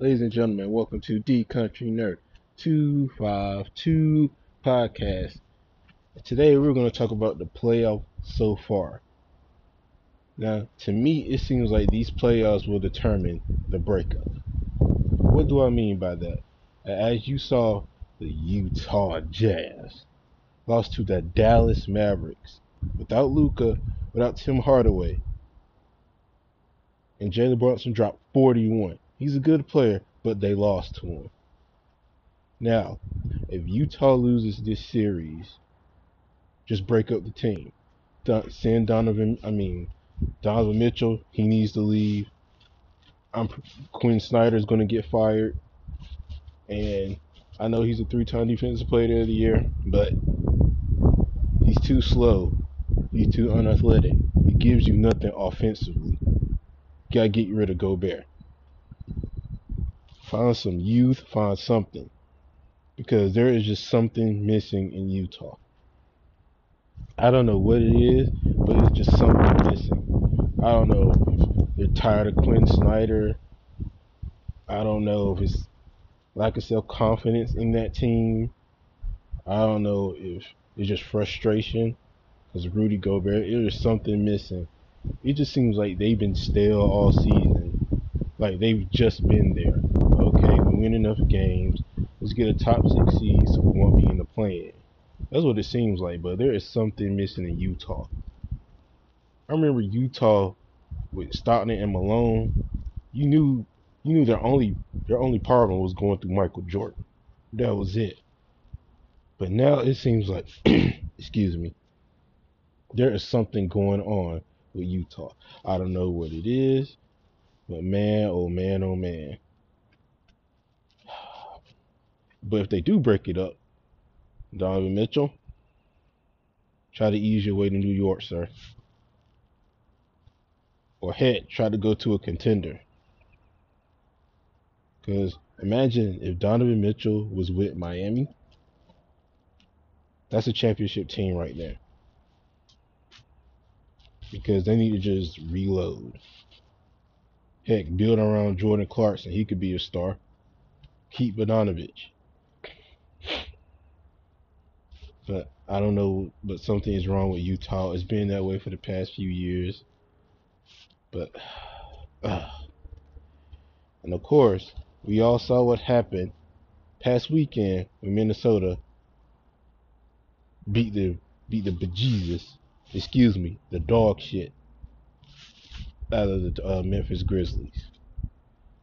Ladies and gentlemen, welcome to D Country Nerd 252 podcast. Today we're going to talk about the playoff so far. Now, to me, it seems like these playoffs will determine the breakup. What do I mean by that? As you saw, the Utah Jazz lost to the Dallas Mavericks without Luka, without Tim Hardaway, and Jalen Brunson dropped 41. He's a good player, but they lost to him. Now, if Utah loses this series, just break up the team. Send Donovan, I mean, Donovan Mitchell, he needs to leave. I'm Quin Snyder is going to get fired, and I know he's a three-time defensive player of the year, but he's too slow. He's too unathletic. He gives you nothing offensively. You Gotta get rid of Gobert. Find some youth, find something. Because there is just something missing in Utah. I don't know what it is, but it's just something missing. I don't know if they're tired of Quin Snyder. I don't know if it's lack of self confidence in that team. I don't know if it's just frustration because Rudy Gobert. There's something missing. It just seems like they've been stale all season. Like they've just been there. Win enough games. Let's get a top six seed so we won't be in the play-in. That's what it seems like. But there is something missing in Utah. I remember Utah with Stockton and Malone. You knew you knew their only their only problem was going through Michael Jordan. That was it. But now it seems like excuse me. There is something going on with Utah. I don't know what it is, but man, oh man, oh man. But if they do break it up, Donovan Mitchell, try to ease your way to New York, sir. Or heck, try to go to a contender. Because imagine if Donovan Mitchell was with Miami. That's a championship team right there because they need to just reload. Heck, build around Jordan Clarkson. He could be a star. Keep Bogdanovich. But I don't know, but something is wrong with Utah. It's been that way for the past few years. But, uh, and of course, we all saw what happened past weekend when Minnesota beat the beat the bejesus excuse me, the dog shit out of the uh, Memphis Grizzlies.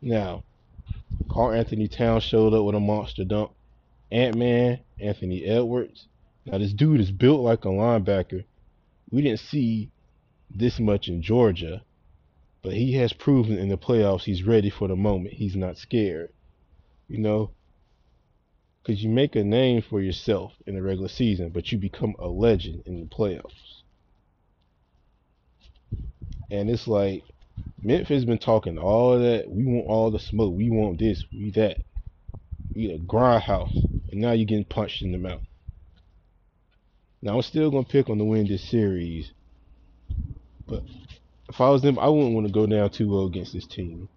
Now, Karl-Anthony Towns showed up with a monster dunk. Ant Man, Anthony Edwards. Now, this dude is built like a linebacker. We didn't see this much in Georgia, but he has proven in the playoffs he's ready for the moment. He's not scared. You know, because you make a name for yourself in the regular season, but you become a legend in the playoffs. And it's like Memphis been talking all that. We want all the smoke. We want this. We that. We a grindhouse. And now you're getting punched in the mouth. Now I'm still gonna pick on the win this series. But if I was them, I wouldn't want to go down 2-0 against this team.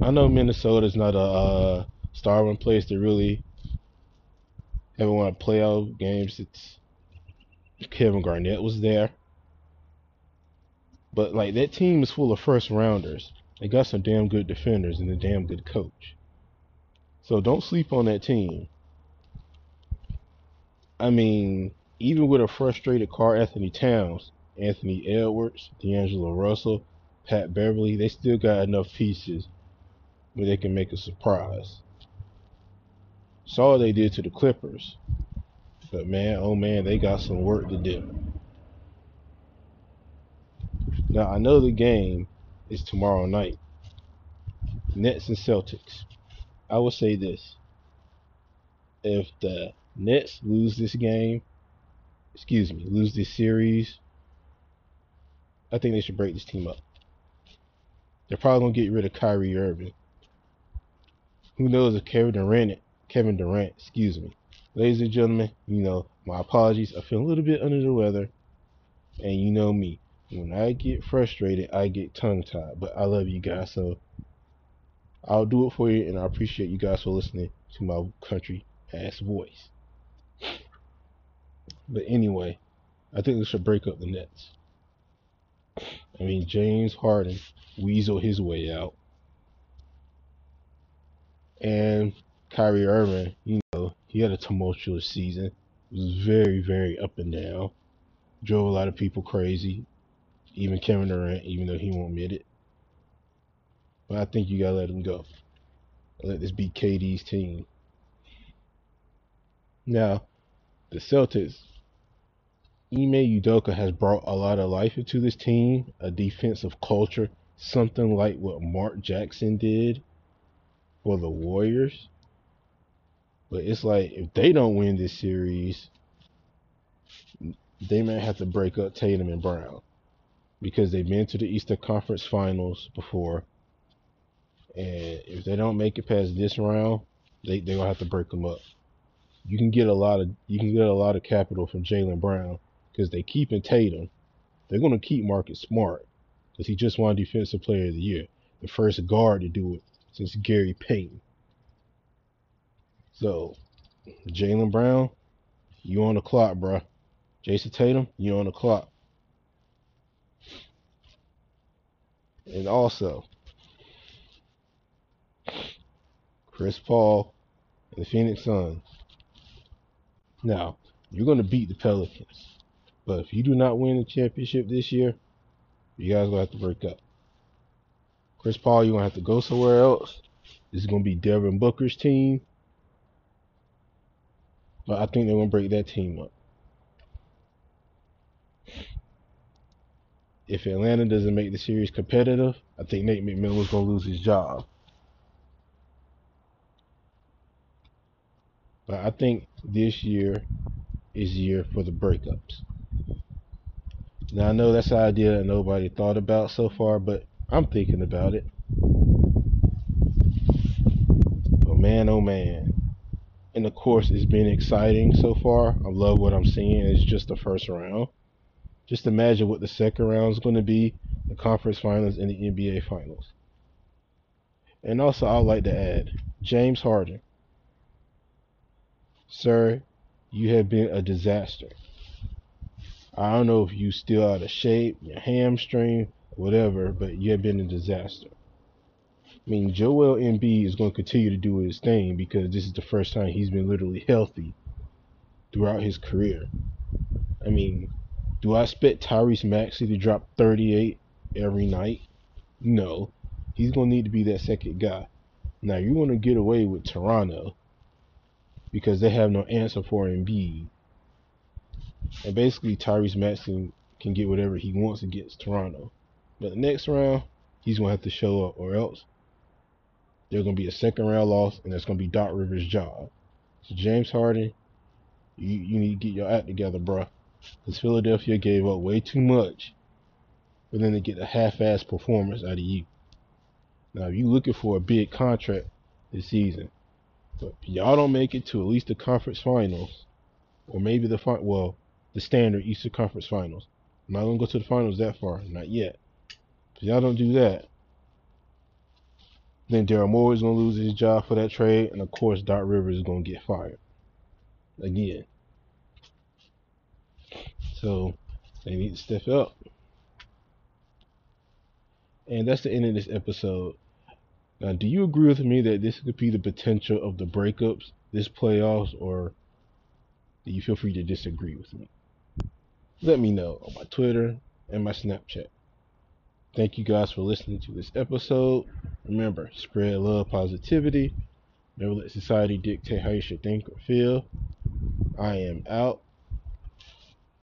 I know Minnesota's not a uh, starving place to really ever want to play out games. It's Kevin Garnett was there. But like that team is full of first rounders. They got some damn good defenders and a damn good coach. So don't sleep on that team. I mean, even with a frustrated Karl-Anthony Towns, Anthony Edwards, D'Angelo Russell, Pat Beverley, they still got enough pieces where they can make a surprise. Saw what they did to the Clippers. But man, oh man, they got some work to do. Now I know the game is tomorrow night, Nets and Celtics. I will say this. If the Nets lose this game, excuse me, lose this series, I think they should break this team up. They're probably gonna get rid of Kyrie Irving. Who knows if Kevin Durant, Kevin Durant, excuse me. Ladies and gentlemen, you know, my apologies. I feel a little bit under the weather. And you know me. When I get frustrated, I get tongue tied. But I love you guys, so I'll do it for you, and I appreciate you guys for listening to my country ass voice. But anyway, I think we should break up the Nets. I mean, James Harden weasel his way out. And Kyrie Irving, you know, he had a tumultuous season. It was very, very up and down. Drove a lot of people crazy. Even Kevin Durant, even though he won't admit it. But I think you gotta let him go. Let this be KD's team. Now, the Celtics, Ime Udoka has brought a lot of life into this team, a defensive culture, something like what Mark Jackson did for the Warriors. But it's like if they don't win this series, they might have to break up Tatum and Brown because they've been to the Eastern Conference Finals before, and if they don't make it past this round, they they gonna have to break them up. You can get a lot of you can get a lot of capital from Jaylen Brown because they keep in Tatum. They're gonna keep Marcus Smart because he just won Defensive Player of the Year, the first guard to do it since Gary Payton. So, Jaylen Brown, you on the clock, bro. Jayson Tatum, you on the clock. And also, Chris Paul and the Phoenix Suns. Now, you're going to beat the Pelicans. But if you do not win the championship this year, you guys to have to break up. Chris Paul, you're going to have to go somewhere else. This is going to be Devin Booker's team. But I think they're to break that team up. If Atlanta doesn't make the series competitive, I think Nate McMillan going to lose his job. But I think this year is the year for the breakups. Now I know that's an idea that nobody thought about so far, but I'm thinking about it. Oh man, oh man. And of course, it's been exciting so far. I love what I'm seeing. It's just the first round. Just imagine what the second round is going to be the conference finals and the NBA finals. And also, I'd like to add James Harden. Sir, you have been a disaster. I don't know if you still out of shape, your hamstring, whatever, but you have been a disaster. I mean, Joel Embiid is going to continue to do his thing because this is the first time he's been literally healthy throughout his career. I mean, do I expect Tyrese Maxey to drop 38 every night? No. He's going to need to be that second guy. Now, you want to get away with Toronto because they have no answer for Embiid. And basically, Tyrese Maxey can get whatever he wants against Toronto. But the next round, he's going to have to show up, or else there's going to be a second round loss, and that's going to be Doc Rivers' job. So James Harden, you, you need to get your act together, bro. Because Philadelphia gave up way too much for them to get a half-ass performance out of you. Now, if you're looking for a big contract this season, but y'all don't make it to at least the conference finals, or maybe the fi- well, the standard Eastern Conference Finals. I'm not gonna go to the finals that far, not yet. If y'all don't do that, then Daryl Morey is gonna lose his job for that trade, and of course Doc Rivers is gonna get fired again. So they need to step up. And that's the end of this episode. Now, do you agree with me that this could be the potential of the breakups this playoffs, or do you feel free to disagree with me? Let me know on my Twitter and my Snapchat. Thank you guys for listening to this episode. Remember, spread love, positivity. Never let society dictate how you should think or feel. I am out.